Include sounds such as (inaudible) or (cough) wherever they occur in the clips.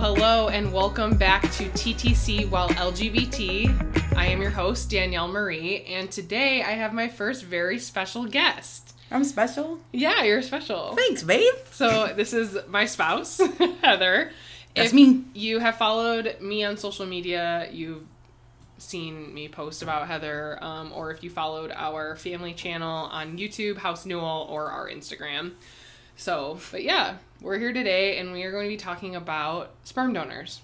hello, and welcome back to TTC while LGBT. I am your host, Danielle Marie, and today I have my first very special guest. I'm special. Yeah, you're special. Thanks, babe. So, this is my spouse, (laughs) Heather. That's if me. you have followed me on social media, you've seen me post about Heather, um, or if you followed our family channel on YouTube, House Newell, or our Instagram. So, but yeah, we're here today and we are going to be talking about sperm donors.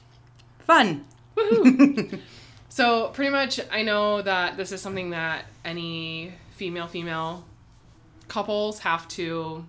Fun. Woohoo! (laughs) so, pretty much, I know that this is something that any female female couples have to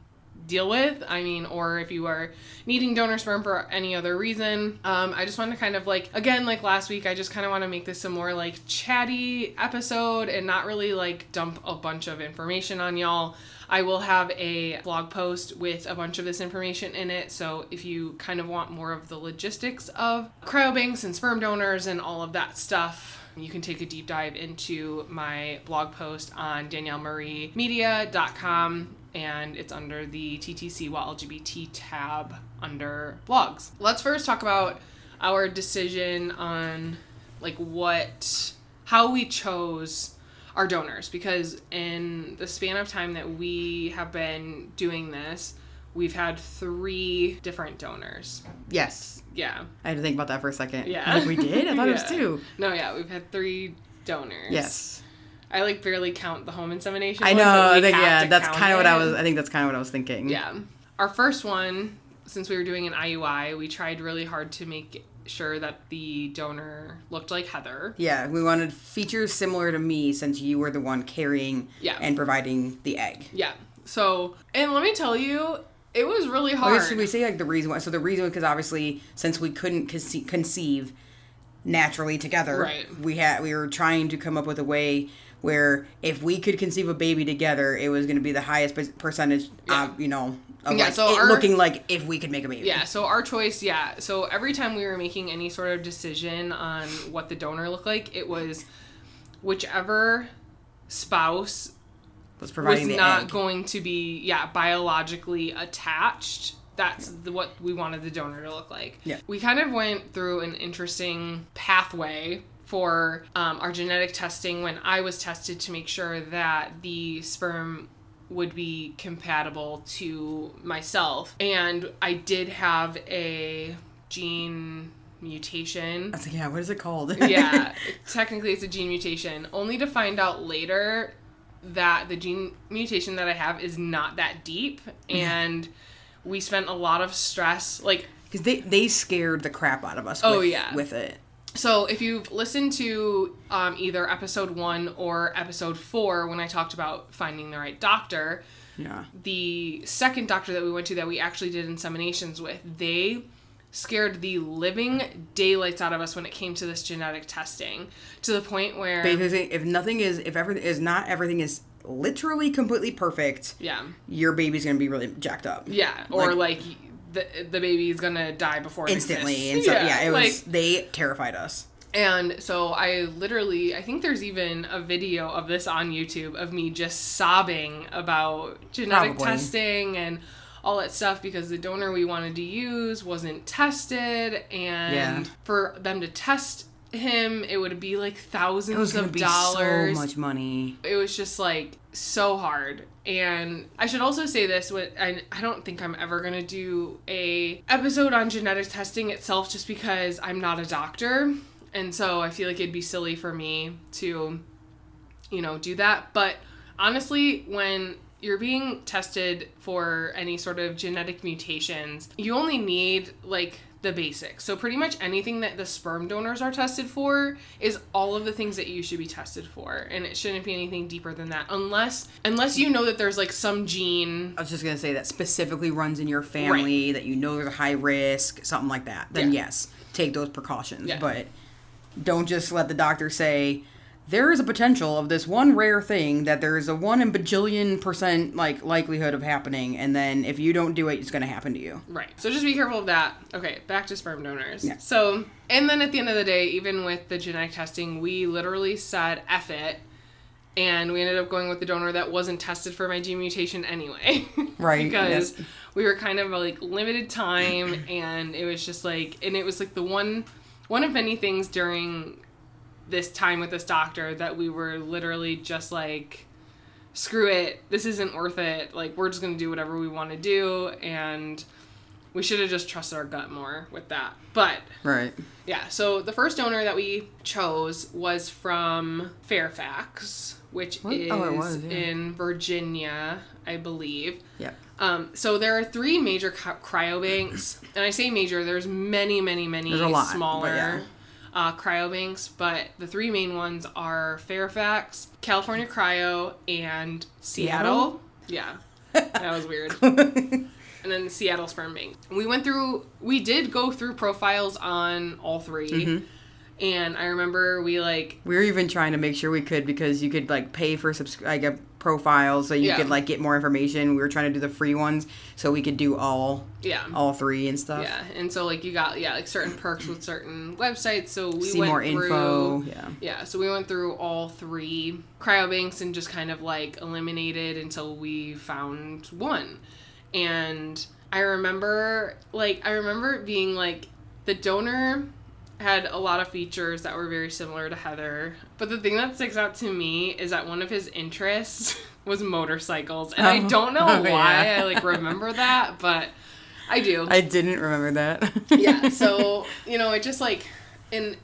deal with. I mean, or if you are needing donor sperm for any other reason. Um, I just want to kind of like, again, like last week, I just kind of want to make this a more like chatty episode and not really like dump a bunch of information on y'all. I will have a blog post with a bunch of this information in it. So if you kind of want more of the logistics of cryobanks and sperm donors and all of that stuff, you can take a deep dive into my blog post on daniellemariemedia.com and it's under the TTC while LGBT tab under blogs. Let's first talk about our decision on like what how we chose our donors because in the span of time that we have been doing this, we've had three different donors. Yes. Yeah. I had to think about that for a second. Yeah. Like, we did? I thought it was (laughs) two. No, yeah, we've had three donors. Yes. I like barely count the home insemination. I know. we I think, yeah, that's kind of what I was, I think that's kind of what I was thinking. Yeah. Our first one, since we were doing an IUI, we tried really hard to make sure that the donor looked like Heather. Yeah, we wanted features similar to me since you were the one carrying Yeah. and providing the egg. Yeah. So, and let me tell you, it was really hard. should we say like the reason why? So the reason because obviously since we couldn't conce- conceive naturally together, Right. we had we were trying to come up with a way where if we could conceive a baby together, it was going to be the highest per- percentage, uh, you know, of Yeah, like so it our- looking like if we could make a baby. Yeah, so our choice, yeah. So every time we were making any sort of decision on what the donor looked like, it was whichever spouse was was not egg. going to be, yeah, biologically attached. That's the, what we wanted the donor to look like. Yeah. We kind of went through an interesting pathway for um, our genetic testing when I was tested to make sure that the sperm would be compatible to myself. And I did have a gene mutation I was like, yeah, what is it called? (laughs) yeah, (laughs) technically it's a gene mutation, only to find out later that the gene mutation that I have is not that deep and we spent a lot of stress like because they they scared the crap out of us. Oh, with, yeah. with it. So if you've listened to um, either episode 1 or episode 4 when I talked about finding the right doctor, Yeah. the second doctor that we went to that we actually did inseminations with, they scared the living daylights out of us when it came to this genetic testing to the point where Basically, if nothing is, if everything is not everything is literally completely perfect, yeah your baby's gonna be really jacked up. Yeah, or like, the the baby is gonna die before Instantly, and so yeah, it was. like they terrified us. and so I literally I think there's even a video of this on YouTube of me just sobbing about genetic Probably. testing and all that stuff because the donor we wanted to use wasn't tested and Yeah. for them to test him it would be like thousands It was of dollars so much money. it was just like so hard and i should also say this with I, I don't think i'm ever to do a episode on genetic testing itself just because i'm not a doctor. And so i feel like it'd be silly for me to you know do that. But honestly when you're being tested for any sort of genetic mutations you only need like the basics so pretty much anything that the sperm donors are tested for is all of the things that you should be tested for and it shouldn't be anything deeper than that unless unless you know that there's like some gene I was just gonna say that specifically runs in your family that you know there's a high risk, something like that. Then Yeah. yes, take those precautions. Yeah. But don't just let the doctor say there is a potential of this one rare thing that there is a one in bajillion percent like likelihood of happening, and then if you don't do it, it's gonna happen to you. Right. So just be careful of that. Okay, back to sperm donors. Yeah. So, and then at the end of the day, even with the genetic testing, we literally said F it and we ended up going with the donor that wasn't tested for my gene mutation anyway. (laughs) Right, because yes. we were kind of like limited time and it was just like and it was like the one one of many things during this time with this doctor that we were literally just like screw it this isn't worth it like we're just going to do whatever we want to do and we should have just trusted our gut more with that but Right. yeah, so the first donor that we chose was from Fairfax, which What? is Oh, was, yeah. in Virginia, I believe. yeah Um, so there are three major cryobanks, and I say major. There's many, many, many There's lot, smaller yeah. Uh, cryobanks, but the three main ones are Fairfax, California Cryo, and Seattle. Yeah, (laughs) that was weird. (laughs) and then the Seattle Sperm Bank. We went through. We did go through profiles on all 3 Mm-hmm. And I remember we like We were even trying to make sure we could because you could like pay for subs- like a profile so you Yeah. could like get more information. We were trying to do the free ones so we could do all yeah. all three and stuff. Yeah, and so like you got yeah like certain perks with certain websites. So we See went more through, info. Yeah. Yeah, so we went through all three cryobanks and just kind of like eliminated until we found one. And I remember like I remember it being like the donor had a lot of features that were very similar to Heather. But the thing that sticks out to me is that one of his interests (laughs) was motorcycles. And I Oh. don't know (laughs) Oh, why yeah. I like remember that, but I do I didn't remember that. (laughs) yeah so you know it just like and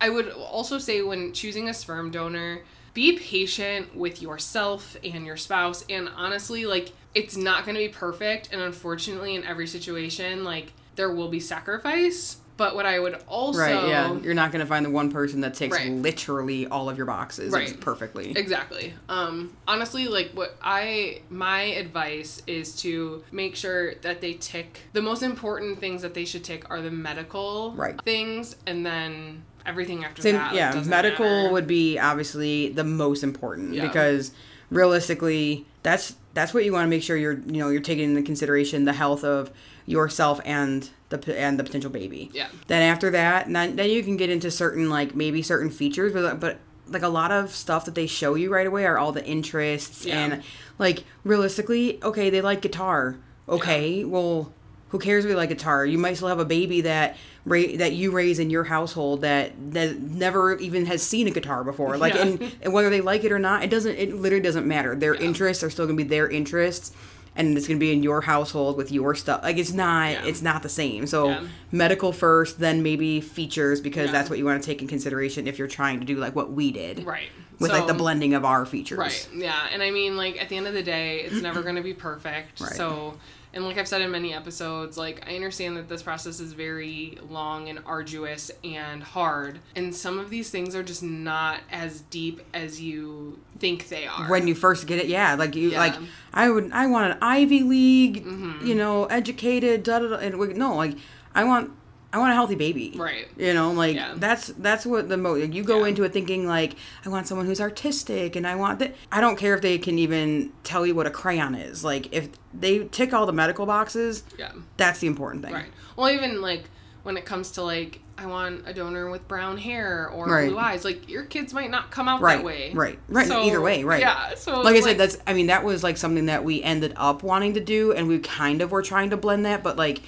i would also say when choosing a sperm donor be patient with yourself and your spouse and honestly like it's not going to be perfect and unfortunately in every situation like there will be sacrifice but what i would also right, yeah. You're not going to find the one person that takes Right. literally all of your boxes Right. perfectly. Exactly. Um, honestly, like what I my advice is to make sure that they tick the most important things that they should tick are the medical Right. things, and then everything after Same- that. like, yeah, doesn't medical matter. would be obviously the most important Yeah. because realistically, that's that's what you want to make sure you're you know you're taking into consideration the health of yourself and the and the potential baby. Yeah. Then after that, then, then you can get into certain like maybe certain features, but but like a lot of stuff that they show you right away are all the interests Yeah. and like realistically, okay, they like guitar. Okay, well, who cares if they like guitar? You might still have a baby that ra- that you raise in your household that that never even has seen a guitar before. Like, Yeah. and, and whether they like it or not, it doesn't. It literally doesn't matter. Their Yeah. interests are still gonna be their interests. And it's gonna be in your household with your stuff. Like it's not, Yeah. it's not the same. So Yeah. medical first, then maybe features because Yeah. that's what you want to take in consideration if you're trying to do like what we did right with like the blending of our features. Right. Yeah. And I mean, like, at the end of the day, it's never going to be perfect. Right. So, and like I've said in many episodes, like, I understand that this process is very long and arduous and hard. And some of these things are just not as deep as you think they are. When you first get it, yeah, like you Yeah. like I would I want an Ivy League, Mm-hmm. you know, educated, da da da. And we, no, like I want I want a healthy baby. Right. You know, like Yeah. that's that's what the mo you go Yeah. into it thinking like I want someone who's artistic and I want that. I don't care if they can even tell you what a crayon is. Like if they tick all the medical boxes, Yeah. that's the important thing. Right. Well, even like when it comes to like, I want a donor with brown hair or Right. blue eyes. Like your kids might not come out Right, that way. right, right, So, either way, right. Yeah. So like I it's said, that's I mean that was like something that we ended up wanting to do, and we kind of were trying to blend that. But like,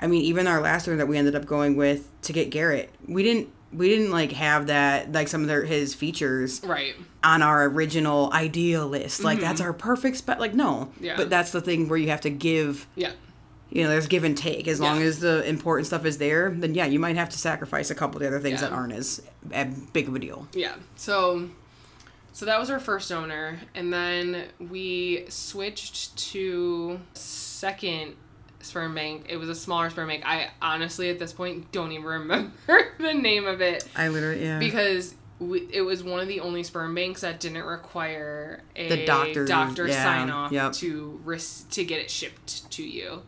I mean, even our last one that we ended up going with to get Garrett, we didn't we didn't like have that like some of their his features right. on our original ideal list. Like that's our perfect spec. Like no, Mm-hmm. Yeah. but that's the thing where you have to give. Yeah. You know, there's give and take. As long as the important stuff is there, then yeah, you might have to sacrifice a couple of the other things Yeah. that aren't as, as big of a deal. Yeah. So so that was our first owner and then we switched to second sperm bank. It was a smaller sperm bank. I honestly at this point don't even (laughs) remember the name of it I literally yeah. because we, it was one of the only sperm banks that didn't require a The doctor- doctor yeah, sign off yep. to ris- to get it shipped to you.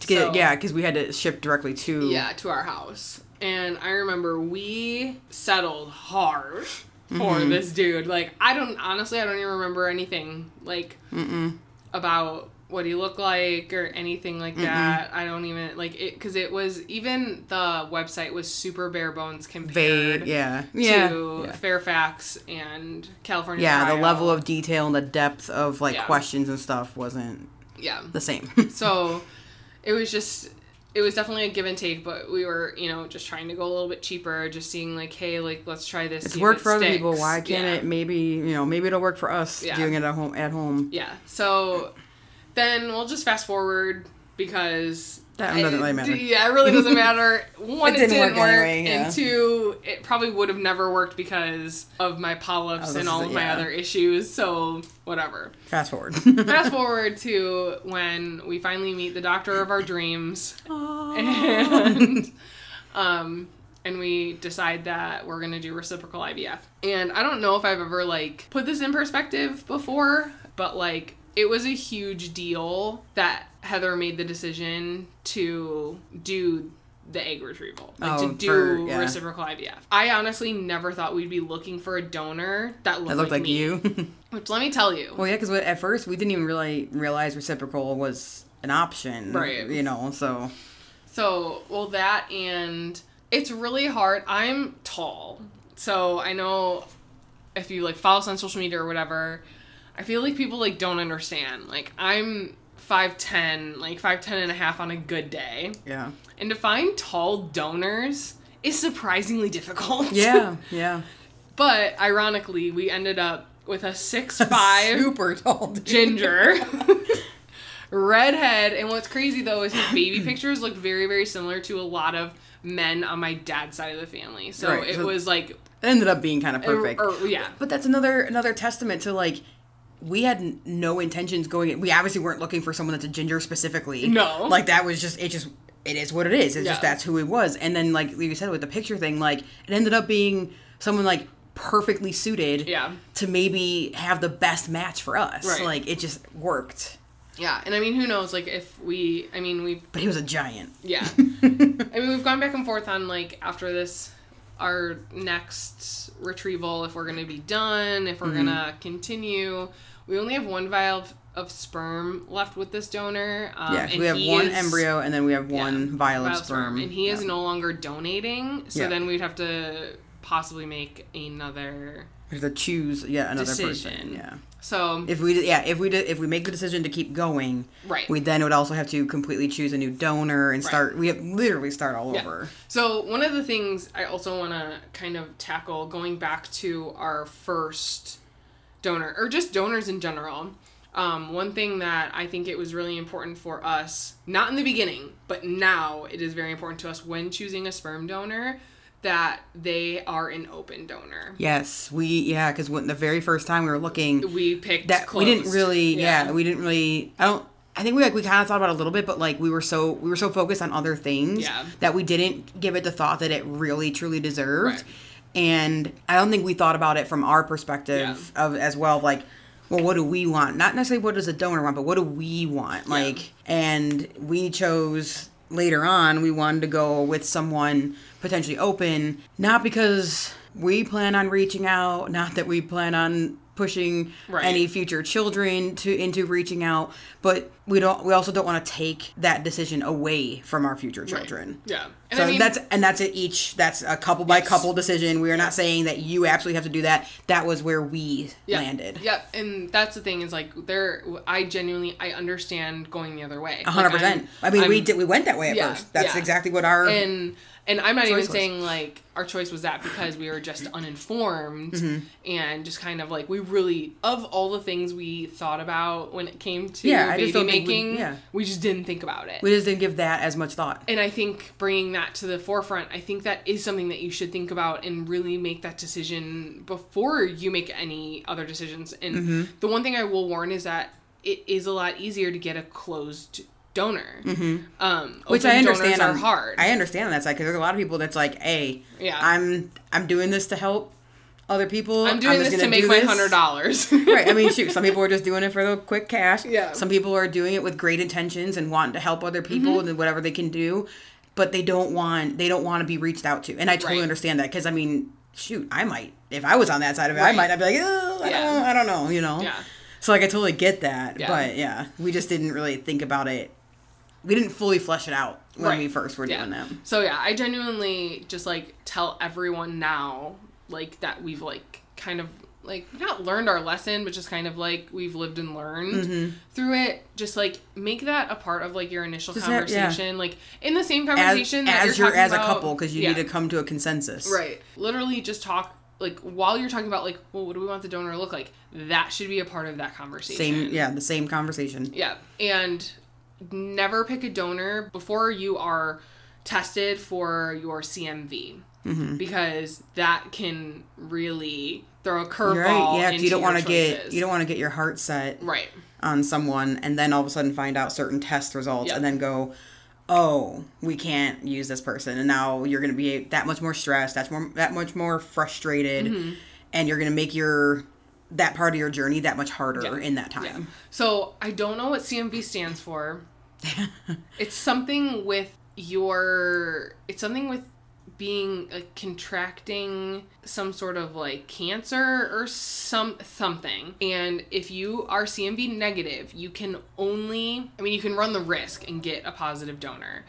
to get So- it, yeah, because we had to ship directly to Yeah, to our house. And I remember we settled hard for Mm-hmm. this dude. Like I don't honestly I don't even remember anything like Mm-mm. about what do you look like or anything like that. I don't even like it because it was even the website was super bare bones compared Vague. Yeah. Yeah. to yeah. Fairfax and California. Yeah, the level of detail and the depth of like Yeah. questions and stuff wasn't yeah. the same. (laughs) So it was just it was definitely a give and take, but we were you know just trying to go a little bit cheaper, just seeing like hey like let's try this. it's worked it for other people. Why can't Yeah. it? Maybe you know, maybe it'll work for us Yeah. doing it at home. At home, Yeah. So then we'll just fast forward because That doesn't really matter. Yeah, it really doesn't (laughs) matter. One, It it didn't didn't, work work, anyway, yeah. and two, it probably would have never worked because of my polyps Oh, and all is- of my yeah. other issues. So whatever. fast forward. (laughs) Fast (laughs) forward to when we finally meet the doctor of our dreams, and um, and we decide that we're gonna do reciprocal IVF. And I don't know if I've ever like put this in perspective before, but like it was a huge deal that Heather made the decision to do the egg retrieval, like Oh, to do for- yeah. reciprocal IVF. I honestly never thought we'd be looking for a donor that looked, That looked like, me. you. (laughs) Which let me tell you, well, yeah, because at first we didn't even really realize reciprocal was an option. Right. You know, so So, well, that and it's really hard. I'm tall. So, I know if you like follow us on social media or whatever, I feel like people like don't understand. Like, I'm 5'10, like 5'10 and a half on a good day. yeah. And to find tall donors is surprisingly difficult. Yeah. (laughs) Yeah. but ironically, we ended up with a 6'5 (laughs) Super tall. dude. ginger. (laughs) Redhead, and what's crazy though is his baby pictures look very, very similar to a lot of men on my dad's side of the family. So Right, it so- was like, It ended up being kind of er, perfect. or- or- yeah, But that's another another testament to like we had no intentions going in. We obviously weren't looking for someone that's a ginger specifically. No. Like that was just it just it is what it is. It's just that's who he was. And then like you said with the picture thing, like it ended up being someone like perfectly suited Yeah. to maybe have the best match for us. Right. Like it just worked. yeah. And I mean, who knows? Like, if we, I mean, we've But he was a giant. Yeah. (laughs) I mean, we've gone back and forth on like after this, our next retrieval, if we're gonna be done, if we're Mm-hmm. gonna continue. We only have one vial of, of sperm left with this donor. Um, yeah, we have one is- embryo and then we have yeah, one vial of vial sperm. and he is no longer donating. So Yeah. then we'd have to possibly make another. We have to choose yeah another person. Decision. Yeah. So If we yeah if we did, if we make the decision to keep going, right. we then would also have to completely choose a new donor and Right. start. We have literally start all Yeah. over. So one of the things I also want to kind of tackle going back to our first donor or just donors in general. Um, one thing that I think it was really important for us, not in the beginning, but now it is very important to us when choosing a sperm donor that they are an open donor. Yes, we yeah because when the very first time we were looking We picked that we didn't really yeah. we didn't really I don't. I think we like we kind of thought about it a little bit, but like we were so we were so focused on other things Yeah. that we didn't give it the thought that it really truly deserved. Right. And I don't think we thought about it from our perspective of as well. Like, well, what do we want? Not necessarily what does a donor want, but what do we want? Like, and we chose later on. We wanted to go with someone potentially open, not because we plan on reaching out, not that we plan on pushing Right. any future children to into reaching out but we don't we also don't want to take that decision away from our future Right. children Yeah. And so I mean, that's and that's it each that's a couple by Yes. couple decision we are not saying that you absolutely have to do that that was where we yeah. landed Yep, and that's the thing is like there. I genuinely I understand going the other way. A hundred Like, percent I'm- i mean we I'm- did we went that way at Yeah, first that's yeah. exactly what our and and I'm not even was. saying like our choice was that because we were just uninformed Mm-hmm. and just kind of like we really of all the things we thought about when it came to Yeah, baby don't we- making, yeah. we just didn't think about it. we just didn't give that as much thought and I think bringing that to the forefront, I think that is something that you should think about and really make that decision before you make any other decisions. And Mm-hmm. the one thing I will warn is that it is a lot easier to get a closed donor. Mm-hmm. Um, which I understand are hard. I understand on that side because there's a lot of people that's like, "Hey, Yeah. I'm I'm doing this to help other people. I'm doing just this to make my hundred dollars. (laughs) right. I mean, shoot. Some people are just doing it for the quick cash. Yeah. Some people are doing it with great intentions and wanting to help other people Mm-hmm. and whatever they can do, but they don't want they don't want to be reached out to. And I totally Right. understand that because I mean, shoot, I might if I was on that side of it, I might. I'd be like, oh, I, Yeah. don't, I don't know. You know. Yeah. So like I totally get that, Yeah. but yeah, we just didn't really think about it. We didn't fully flesh it out when Right. we first were Yeah. doing that. So yeah, I genuinely just like tell everyone now like that we've like kind of like not learned our lesson, but just kind of like we've lived and learned through it. Just like make that a part of like your initial Mm-hmm. Just have- yeah. conversation, like in the same As, conversation that as you're you're as a couple, because you Yeah. need to come to a consensus. Right. Literally just talk like while you're talking about like, well, what do we want the donor to look like? That should be a part of that conversation. Same. Yeah. The same conversation. Yeah. And never pick a donor before you are tested for your CMV. Mm-hmm. Because that can really throw a curveball. right. Yeah. you don't want want to get you don't want to get your heart set right. on someone and then all of a sudden find out certain test results Yep. and then go, oh, we can't use this person, and now you're going to be that much more stressed, that's more that much more frustrated, Mm-hmm. and you're going to make your that part of your journey that much harder Yeah. in that Yeah. time. So I don't know what CMV stands for. (laughs) it's something with your. It's something with being like contracting some sort of like cancer or some something and if you are cmv negative you can only i mean you can run the risk and get a positive donor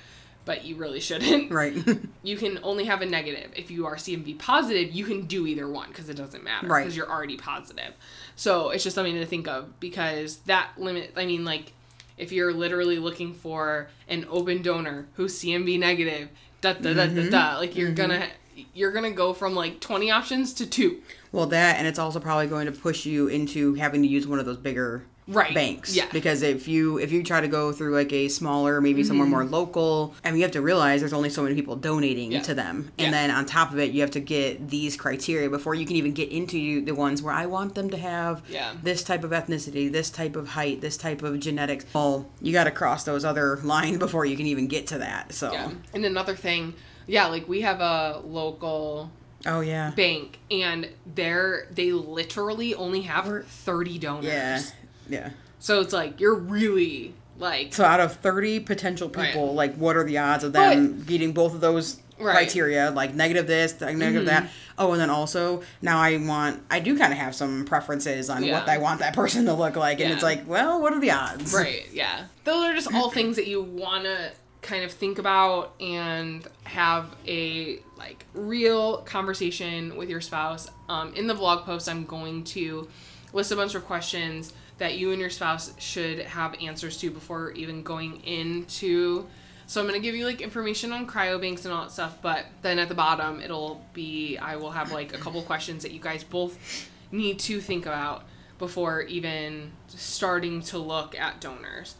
but you really shouldn't Right. (laughs) you can only have a negative. If you are CMV positive, you can do either one because it doesn't matter Right. because you're already positive. So it's just something to think of because that limit. I mean, like if you're literally looking for an open donor who's CMV negative, da da da da mm-hmm. da, like you're mm-hmm. gonna you're gonna go from like 20 options to two. well, that and it's also probably going to push you into having to use one of those bigger Right. banks. Yeah. Because if you if you try to go through like a smaller, maybe somewhere more local, I mean you have to realize there's only so many people donating Mm-hmm. Yeah. to them. Yeah. And then on top of it, you have to get these criteria before you can even get into you, the ones where I want them to have Yeah. this type of ethnicity, this type of height, this type of genetics. Well, you got to cross those other (laughs) lines before you can even get to that. So, Yeah. And another thing, yeah, like we have a local oh yeah. bank and they're they literally only have 30 donors. Yeah. Yeah. So it's like you're really like So out of 30 potential Right. people, like what are the odds of them getting both of those Right. criteria? Like negative this, like negative that. Oh, and then also now I want I do kind of have some preferences on Yeah. what I want that person to look like and Yeah. it's like, well, what are the odds? right, yeah. Those are just all (clears throat) things that you want to kind of think about and have a like real conversation with your spouse. Um, in the blog post, I'm going to list a bunch of questions that you and your spouse should have answers to before even going into. So I'm gonna give you like information on cryobanks and all that stuff, but then at the bottom it'll be I will have like a couple questions that you guys both need to think about before even starting to look at donors.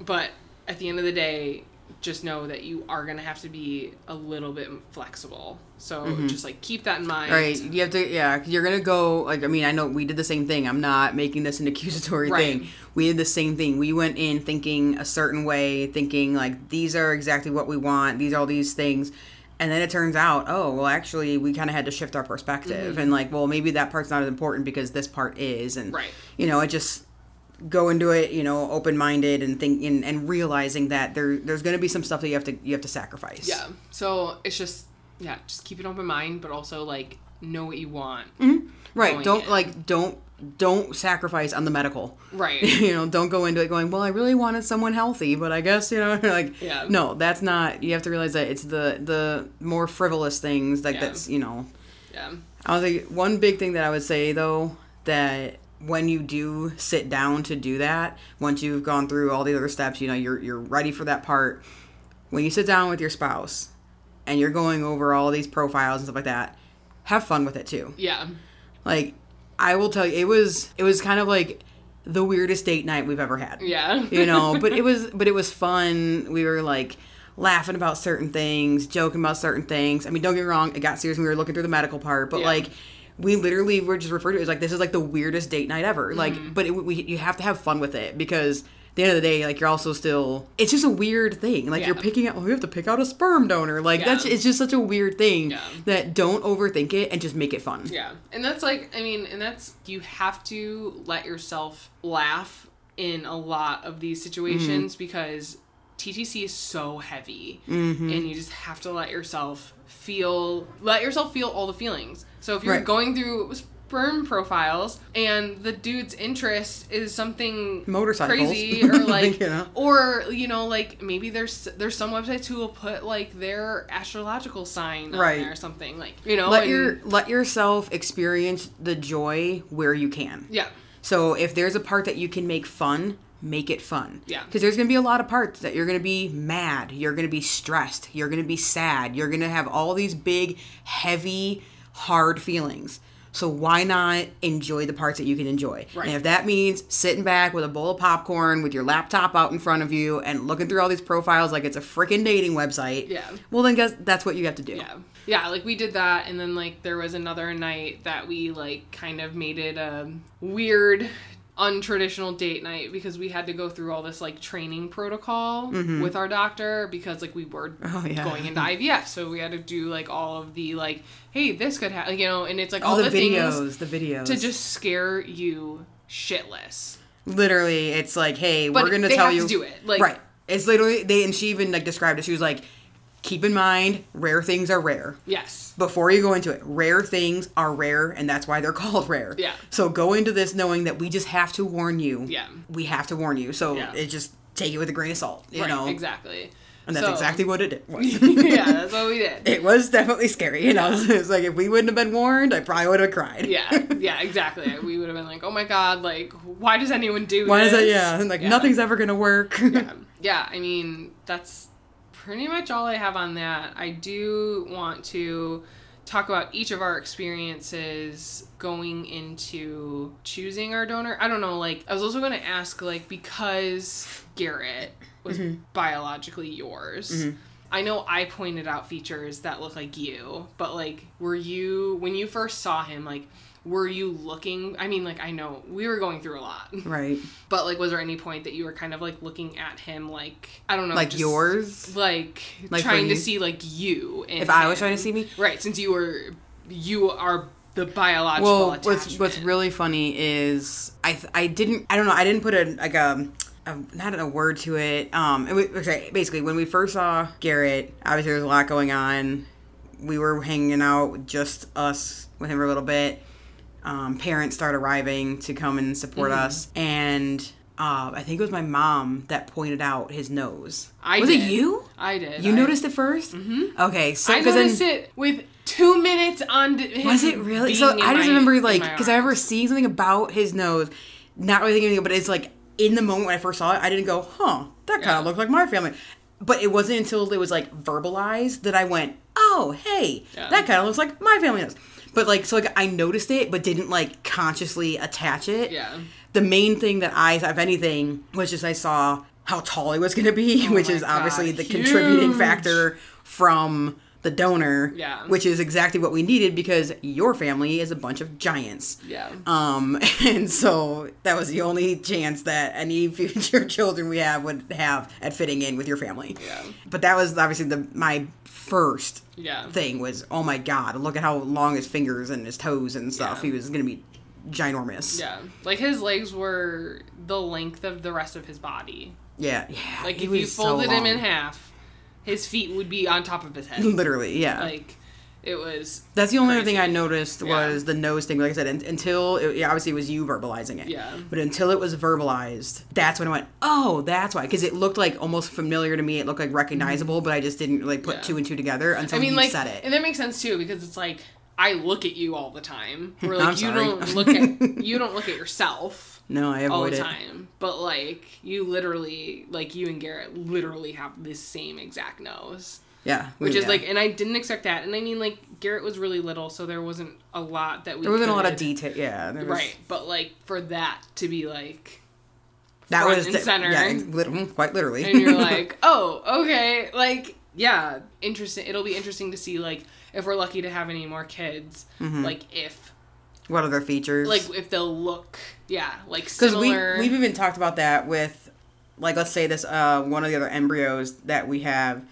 But at the end of the day, just know that you are gonna have to be a little bit flexible. So just like keep that in mind. Right, you have to, yeah, You're gonna go like I mean I know we did the same thing. I'm not making this an (laughs) accusatory Right. thing. We did the same thing. We went in thinking a certain way, thinking like these are exactly what we want. These are all these things, and then it turns out, oh well, actually we kind of had to shift our perspective Mm-hmm. and like, well maybe that part's not as important because this part is, and Right. you know, it just go into it, you know, open minded and think and, and realizing that there there's gonna be some stuff that you have to you have to sacrifice. Yeah. So it's just yeah, just keep an open mind, but also like know what you want. Mm-hmm. Right. Don't in. like don't don't sacrifice on the medical. Right. (laughs) you know, don't go into it going, well, I really wanted someone healthy, but I guess you know, (laughs) like, Yeah. no, that's not. You have to realize that it's the the more frivolous things like Yeah. that's you know. Yeah. I was like one big thing that I would say though that when you do sit down to do that, once you've gone through all the other steps, you know, you're you're ready for that part. When you sit down with your spouse and you're going over all these profiles and stuff like that, have fun with it too. Yeah. Like, I will tell you, it was it was kind of like the weirdest date night we've ever had. Yeah. You know, (laughs) but it was but it was fun. We were like laughing about certain things, joking about certain things. I mean, don't get me wrong, it got serious when we were looking through the medical part, but Yeah. like we literally were just referred to it as like this is like the weirdest date night ever. Mm-hmm. Like, but it, we you have to have fun with it because. At the end of the day, like you're also still, it's just a weird thing. Like you're picking out, oh, you have to pick out a sperm donor. Like Yeah. that's, it's just such a weird thing Yeah. that don't overthink it and just make it fun. Yeah. And that's like, I mean, and that's, you have to let yourself laugh in a lot of these situations Mm-hmm. because TTC is so heavy. Mm-hmm. And you just have to let yourself feel, let yourself feel all the feelings. So if you're Right. going through sperm profiles and the dude's interest is something Motorcycles. crazy (laughs) or like You know? or you know like maybe there's there's some websites who will put like their astrological sign on Right. there or something like you know let and- your let yourself experience the joy where you can. yeah So if there's a part that you can make fun, make it fun. Yeah. Because there's gonna be a lot of parts that you're gonna be mad, you're gonna be stressed, you're gonna be sad, you're gonna have all these big, heavy, hard feelings. So why not enjoy the parts that you can enjoy? Right. And if that means sitting back with a bowl of popcorn with your laptop out in front of you and looking through all these profiles like it's a freaking dating website, Yeah. Well then guess that's what you have to do. Yeah. Yeah, like we did that and then like there was another night that we like kind of made it a weird untraditional date night because we had to go through all this like training protocol with our doctor because like we were Mm-hmm. Oh, yeah. going into IVF so we had to do like all of the like hey this could happen you know and it's like All all the, the, videos, things the videos. to just scare you shitless. literally it's like hey But we're gonna tell you to do it, like- right it's literally they and she even like described it she was like keep in mind rare things are rare Yes. before you go into it rare things are rare and that's why they're (laughs) called rare Yeah. so go into this knowing that we just have to warn you Yeah. we have to warn you so Yeah. it just take it with a grain of salt you right, know exactly. and that's So- exactly what it (laughs) was yeah, that's what we did. it was definitely scary you know (laughs) it's like if we wouldn't have been warned i probably would have cried yeah, yeah, exactly. We would have been like, "Oh my god, like, why does anyone do why this?" is that yeah and like Yeah. nothing's ever gonna work yeah. yeah, I mean, that's pretty much all I have on that. I do want to talk about each of our experiences going into choosing our donor. I don't know, like, I was also going to ask, like, because Garrett was mm-hmm. biologically yours. Mm-hmm. I know I pointed out features that look like you, but like, were you when you first saw him? Like, were you looking? I mean, like, I know we were going through a lot, right (laughs) but like, was there any point that you were kind of like looking at him, like I don't know, like just, yours like, Like trying to see like you? If i was trying to see me right? Since you were, you are the biological well attachment. what's what's really funny is i i didn't i don't know i didn't put a like a, not a word to it um it was, basically when we first saw garrett obviously there was a lot going on we were hanging out with just us with him for a little bit um, parents start arriving to come and support Mm-hmm. us and uh, i think it was my mom that pointed out his nose I was did. it you I did. you I, noticed it 1st mm-hmm. okay so I 'cause then- noticed it with two minutes on. Was it really? So I just my- remember like because I remember seeing something about his nose, not really thinking anything, but it's like in the moment when I first saw it, I didn't go, "Huh, that kind Yeah. of looked like my family." But it wasn't until it was like verbalized that I went, "Oh, hey, Yeah. that kind of looks like my family nose." But like, so like I noticed it, but didn't like consciously attach it. Yeah. The main thing that I, if anything, was just I saw how tall he was going to be, oh which Oh my is obviously God, the contributing factor from the donor. Yeah. Which is exactly what we needed because your family is a bunch of giants. Yeah. Um, (laughs) and so that was the only chance that any (laughs) future children we have would have at fitting in with your family. Yeah. But that was obviously the my first Yeah. thing was oh my god, look at how long his fingers and his toes and stuff. Yeah. He was gonna be ginormous. Yeah. Like his legs were the length of the rest of his body. Yeah. Yeah. Like if you was so folded him in half, his feet would be on top of his head. (laughs) Literally, yeah. like it was That's the only other thing I noticed Yeah. was the nose thing. Like I said, un- until it, yeah, obviously it was you verbalizing it. Yeah. But until it was verbalized, that's when I went, oh, that's why. Because it looked like almost familiar to me. It looked like recognizable, but I just didn't like put Yeah. two and two together until I mean you like said it. and that makes sense too because it's like I look at you all the time. (laughs) Where like you don't look (laughs) at you don't look at yourself no, I avoid all the it. time. But like you literally like you and Garrett literally have the same exact nose. Yeah. Which yeah. is like and I didn't expect that. And I mean like Garrett was really little, so there wasn't a lot that we there wasn't a lot of detail. Yeah. There was, Right. But like for that to be like That front was and the- center. Yeah, lit- quite literally. and you're (laughs) like, oh, okay, like yeah, interesting. It'll be interesting to see like if we're lucky to have any more kids, Mm-hmm. like if what other features? like if they'll look, yeah, like because we we've even talked about that with like let's say this uh one of the other embryos that we have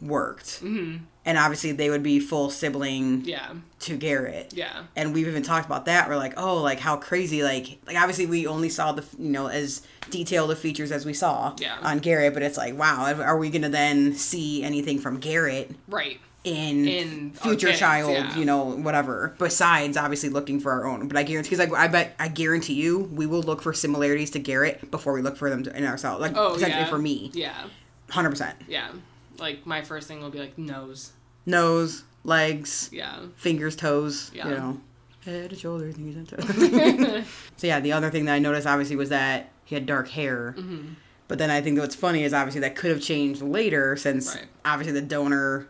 worked. Hmm and obviously they would be full sibling Yeah, to garrett yeah, and we've even talked about that we're like oh like how crazy like like obviously we only saw the you know as detailed of features as we saw Yeah. on garrett but it's like wow are we gonna then see anything from garrett right. in, In future kids, child, yeah. you know, whatever. Besides, obviously, looking for our own. But I guarantee, because like I bet, I guarantee you, we will look for similarities to Garrett before we look for them to, in ourselves. Like Oh potentially yeah. for me, Yeah. hundred percent. Yeah. Like my first thing will be like nose. Nose, legs, Yeah. fingers, toes. Yeah. You know, head, shoulders, fingers, and toes. (laughs) so yeah, the other thing that I noticed obviously was that he had dark hair. Mm-hmm. But then I think what's funny is obviously that could have changed later since Right. obviously the donor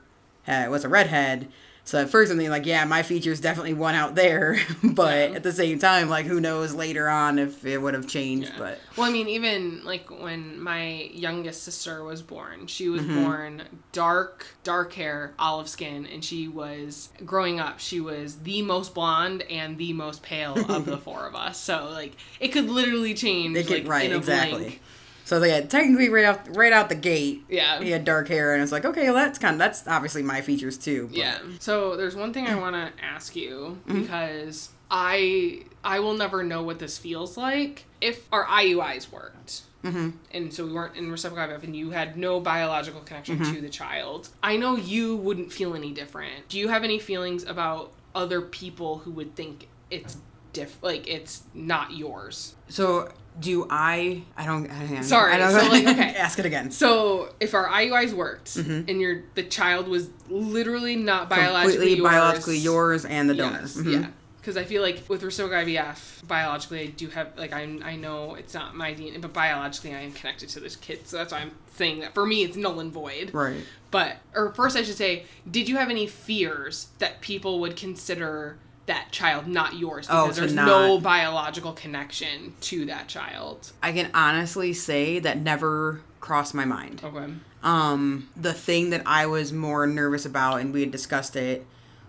uh, was a redhead. So at first I'm thinking like, yeah, my features definitely won out there, (laughs) but Yeah. at the same time, like who knows later on if it would have changed. Yeah. But Well, I mean, even like when my youngest sister was born, she was Mm-hmm. born dark, dark hair, olive skin, and she was growing up. She was the most blonde and the most pale of the (laughs) four of us. So like, it could literally change. they could like, right exactly. blink. So they had technically right out right out the gate. Yeah. He had dark hair, and it's like, okay, well, that's kind of that's obviously my features too. but- Yeah. So there's one thing I want to ask you Mm-hmm. because I I will never know what this feels like if our IUIs worked. Mhm. And so we weren't in reciprocal IVF, and you had no biological connection Mm-hmm. to the child. I know you wouldn't feel any different. Do you have any feelings about other people who would think it's diff like it's not yours? So do I? I don't. I don't Sorry, I don't, so, like, (laughs) okay. ask it again. So if our IUIs worked Mm-hmm. and your the child was literally not biologically Completely yours, biologically yours and the donor. Yes, Mhm. Yeah. Because I feel like with reciprocal IVF, biologically, I do have, like, I'm I know it's not my DNA, but biologically, I am connected to this kid. So that's why I'm saying that for me, it's null and void. Right. But, or first, I should say, did you have any fears that people would consider that child not yours Oh, because to there's not- no biological connection to that child? I can honestly say that never crossed my mind. Okay. Um, the thing that I was more nervous about, and we had discussed it,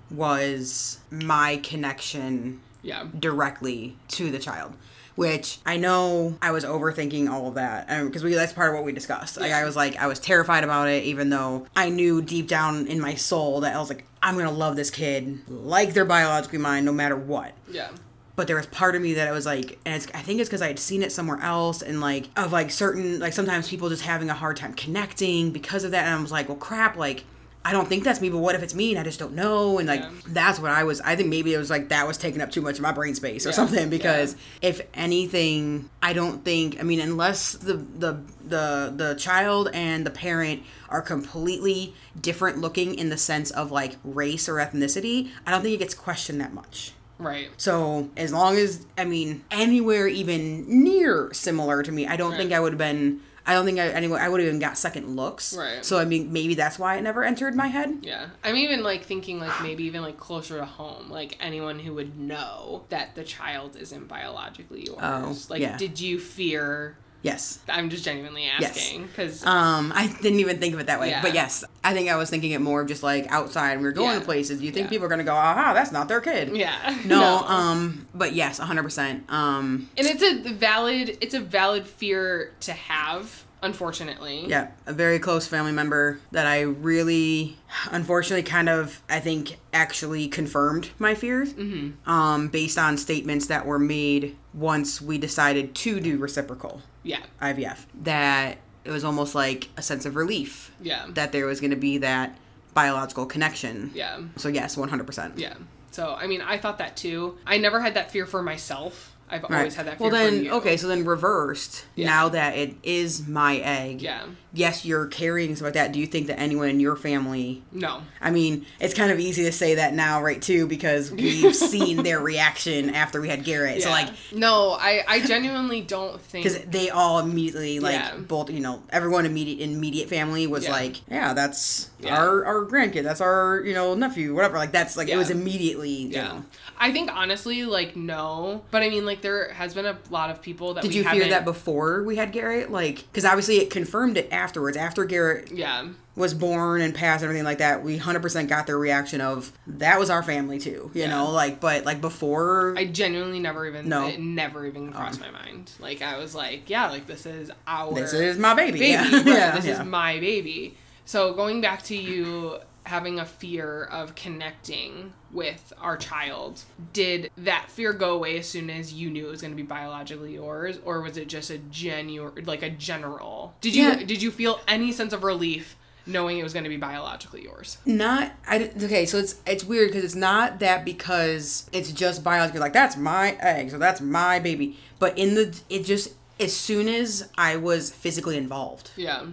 was my connection Yeah. directly to the child. Which I know I was overthinking all of that um, because we that's part of what we discussed. Like I was like I was terrified about it, even though I knew deep down in my soul that I was like I'm gonna love this kid like they're biologically mine, no matter what Yeah. but there was part of me that I was like and it's, i think it's because i had seen it somewhere else and like of like certain like sometimes people just having a hard time connecting because of that and i was like well crap like i don't think that's me but what if it's me and i just don't know and like Yeah. that's what i was i think maybe it was like that was taking up too much of my brain space or Yeah. something because if anything i don't think i mean unless the the the the child and the parent are completely different looking in the sense of like race or ethnicity i don't think it gets questioned that much Right. so as long as I mean anywhere even near similar to me, I don't think I would have been. I don't think I anyway. I would have even got second looks. Right. So I mean, maybe that's why it never entered my head. Yeah. I'm even like thinking like maybe even like closer to home, like anyone who would know that the child isn't biologically yours. Oh, like yeah. did you fear Yes. I'm just genuinely asking cuz Um, I didn't even think of it that way. Yeah. But yes, I think I was thinking it more of just like outside. and we are going Yeah. to places. Do you think Yeah. people are gonna go, aha, that's not their kid. yeah. (laughs) No, um, but yes, hundred percent. Um, and it's a valid it's a valid fear to have, unfortunately. Yeah, a very close family member that I really, unfortunately, kind of, I think, actually confirmed my fears Mm-hmm. um, based on statements that were made once we decided to do reciprocal Yeah. IVF. That it was almost like a sense of relief Yeah. that there was going to be that biological connection. Yeah. So, yes, 100%. Yeah. So, I mean, I thought that too. I never had that fear for myself. I've Right. always had that fear well, then, okay, so then reversed. Yeah. Now that it is my egg, Yeah. Yes, you're carrying stuff like that. Do you think that anyone in your family No. I mean, it's kind of easy to say that now, right? Too, because (laughs) we've seen their reaction after we had Garrett. So like, No, I I genuinely don't think because they all immediately like Yeah. both, you know, everyone immediate immediate family was Yeah. like, yeah, that's Yeah. our our grandkid, that's our you know nephew, whatever. Like that's like it was immediately, Yeah. know. I think honestly, like no, but I mean, like there has been a lot of people that Did you fear that before we had Garrett? Like, because obviously it confirmed it afterwards. After Garrett Yeah, was born and passed and everything like that, we hundred percent got their reaction of that was our family too. You Yeah. know, like, but like before, I genuinely never even No. it never even oh. crossed my mind. Like I was like, yeah, like this is our this is my baby. baby. (laughs) Yeah, right, yeah, this is my baby. So going back to you having a fear of connecting with our child, did that fear go away as soon as you knew it was going to be biologically yours, or was it just a genuine, like a general? Did you Yeah. did you feel any sense of relief knowing it was going to be biologically yours. Not I okay, so it's it's weird because it's not that because it's just biological like that's my egg, so that's my baby. But in the it just as soon as I was physically involved. Yeah.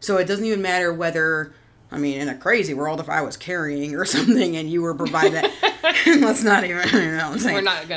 So it doesn't even matter whether I mean, in a crazy world, if I was carrying or (laughs) something and you were providing that, (laughs) let's not even, (laughs) you know what I'm saying? We're not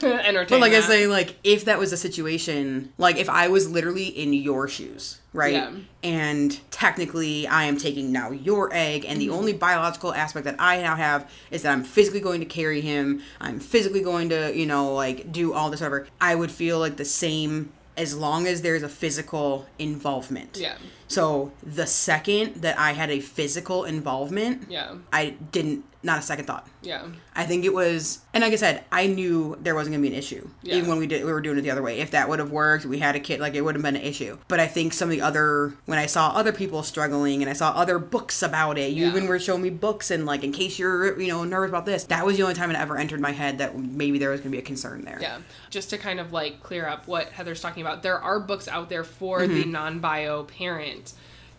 to (clears throat) entertain But like that. I say, like if that was a situation, like if I was literally in your shoes, right? Yeah. And technically, I am taking now your egg, and the Mm-hmm. only biological aspect that I now have is that I'm physically going to carry him. I'm physically going to, you know, like do all this whatever. I would feel like the same as long as there's a physical involvement. Yeah. So the second that I had a physical involvement, Yeah. I didn't not a second thought. Yeah. I think it was, and like I said, I knew there wasn't gonna be an issue. Yeah. Even when we did, we were doing it the other way. If that would have worked, we had a kid, like it would have been an issue. But I think some of the other, when I saw other people struggling, and I saw other books about it, you Yeah. even were showing me books, and like in case you're, you know, nervous about this, that was the only time it ever entered my head that maybe there was gonna be a concern there. Yeah. Just to kind of like clear up what Heather's talking about, there are books out there for Mm-hmm. the non bio parent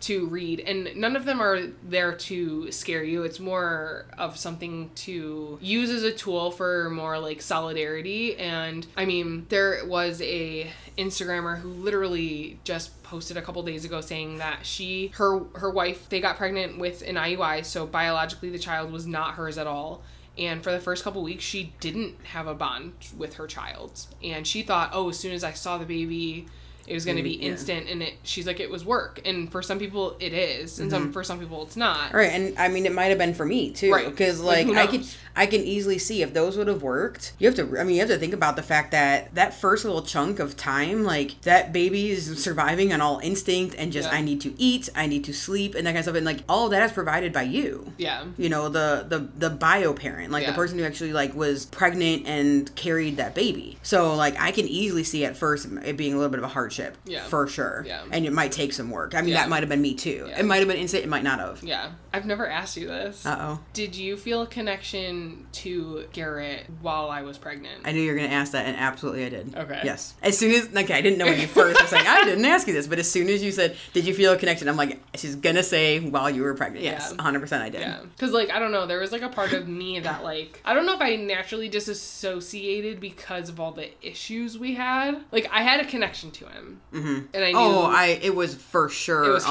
to read, and none of them are there to scare you. It's more of something to use as a tool for more like solidarity. And I mean, there was a Instagrammer who literally just posted a couple days ago saying that she her her wife they got pregnant with an IUI, so biologically the child was not hers at all. And for the first couple weeks, she didn't have a bond with her child. And she thought, oh, as soon as I saw the baby, it was going to be Mm, yeah. instant. And it, she's like, it was work. And for some people, it is, and Mm-hmm. some for some people, it's not. Right, and I mean, it might have been for me too, Right. because Like, like, I can. I can easily see if those would have worked. You have to, I mean, you have to think about the fact that that first little chunk of time, like that baby is surviving on all instinct and just Yeah. I need to eat, I need to sleep, and that kind of stuff, and like all of that is provided by you. Yeah. You know, the the the bio parent, like Yeah. the person who actually like was pregnant and carried that baby. So like I can easily see at first it being a little bit of a hardship, Yeah. for sure. Yeah. and it might take some work. I mean, Yeah. that might have been me too. Yeah. It might have been instant. It might not have. Yeah. I've never asked you this. Uh oh. Did you feel a connection to Garrett while I was pregnant? I knew you were going to ask that, and absolutely I did. Okay. Yes. As soon as, like, I didn't know when you first were saying, I didn't ask you this, but as soon as you said, Did you feel a connection? I'm like, She's going to say while you were pregnant. Yes, Yeah. 100% I did. Yeah. Because, like, I don't know, there was, like, a part of me that, like, I don't know if I naturally disassociated because of all the issues we had. Like, I had a connection to him. Mm-hmm. And I knew. Oh, I it was for sure hard.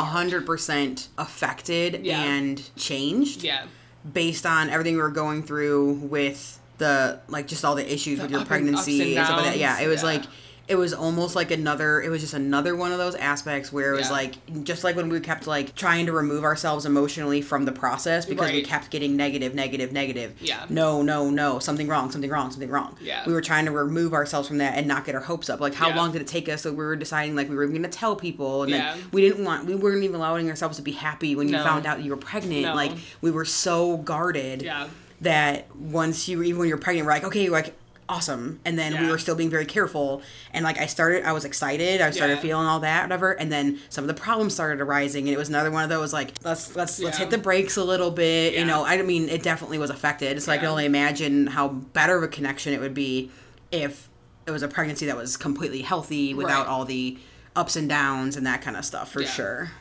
100% affected Yeah. and changed Yeah. based on everything we were going through with the like just all the issues with your up pregnancy and and stuff like that. Yeah, it was yeah. like it was almost like another it was just another one of those aspects where it was Yeah. like just like when we kept like trying to remove ourselves emotionally from the process because we kept getting negative negative negative Yeah. no no no something wrong something wrong something wrong Yeah. we were trying to remove ourselves from that and not get our hopes up like how Yeah. long did it take us so we were deciding like we were going to tell people and Yeah. then we didn't want we weren't even allowing ourselves to be happy when you No. found out you were pregnant No. like we were so guarded Yeah. that once you even when you're pregnant, we're like, okay, like awesome, and then we were still being very careful. And like I started, I was excited, I started Yeah. feeling all that, whatever. And then some of the problems started arising, and it was another one of those like let's let's let's hit the brakes a little bit. Yeah. You know, I mean, it definitely was affected. So I can only imagine how better of a connection it would be if it was a pregnancy that was completely healthy without Right. all the ups and downs and that kind of stuff for Yeah. sure.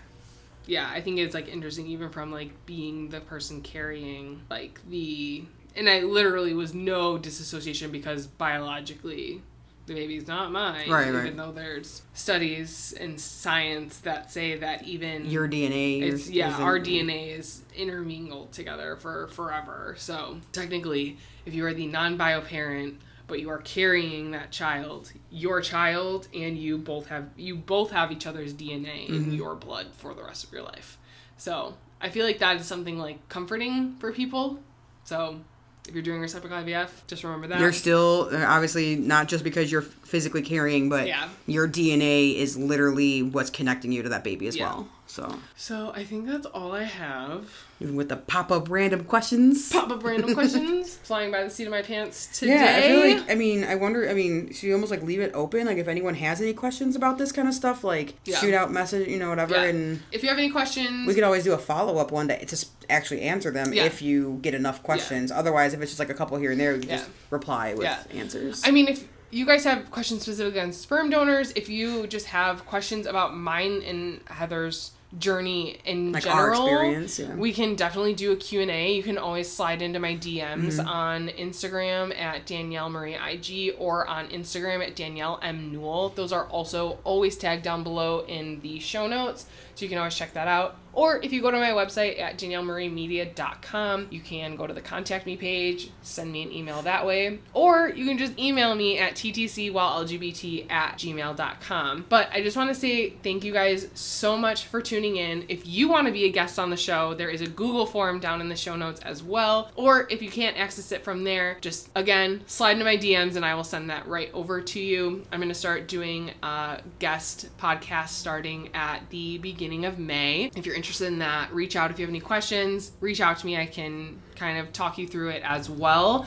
yeah i think it's like interesting even from like being the person carrying like the and i literally was no disassociation because biologically the baby's not mine Right, even right. though there's studies and science that say that even Your DNA, is- yeah our dna is intermingled together for forever so technically if you are the non-bio parent but you are carrying that child your child and you both have you both have each other's dna Mm-hmm. in your blood for the rest of your life so i feel like that is something like comforting for people so if you're doing reciprocal ivf just remember that You're still uh, obviously not just because you're physically carrying, but Yeah. your DNA is literally what's connecting you to that baby as Yeah. well. So, so i think that's all i have even with the pop up random questions. pop up random (laughs) questions flying by the seat of my pants today Yeah, I feel like I mean, I wonder. I mean, should you almost like leave it open? Like, if anyone has any questions about this kind of stuff, like Yeah. shoot out message, you know, whatever, Yeah. and if you have any questions we could always do a follow up one day to actually answer them Yeah. if you get enough questions. Otherwise, if it's just like a couple here and there, can just reply with Yeah. answers. I mean, if you guys have questions specifically on sperm donors, if you just have questions about mine and Heather's journey in Like our general experience, yeah. we can definitely do a q&a you can always slide into my dms Mm-hmm. on instagram at danielle marie ig or on instagram at danielle m newell those are also always tagged down below in the show notes so you can always check that out. Or if you go to my website at daniellemariemedia.com you can go to the contact me page send me an email that way. Or you can just email me at ttcwhilelgbt at gmail.com but i just want to say thank you guys so much for tuning in. If you want to be a guest on the show there is a google form down in the show notes as well. Or if you can't access it from there just again slide into my dms and i will send that right over to you. I'm going to start doing a guest podcast starting at the beginning of may if you're interested in that reach out if you have any questions reach out to me i can kind of talk you through it as well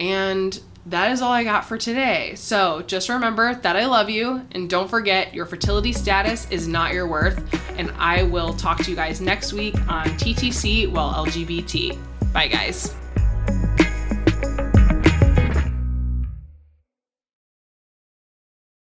and that is all I got for today. So just remember that I love you, and don't forget your fertility status is not your worth. And I will talk to you guys next week on TTC While LGBT. Bye, guys.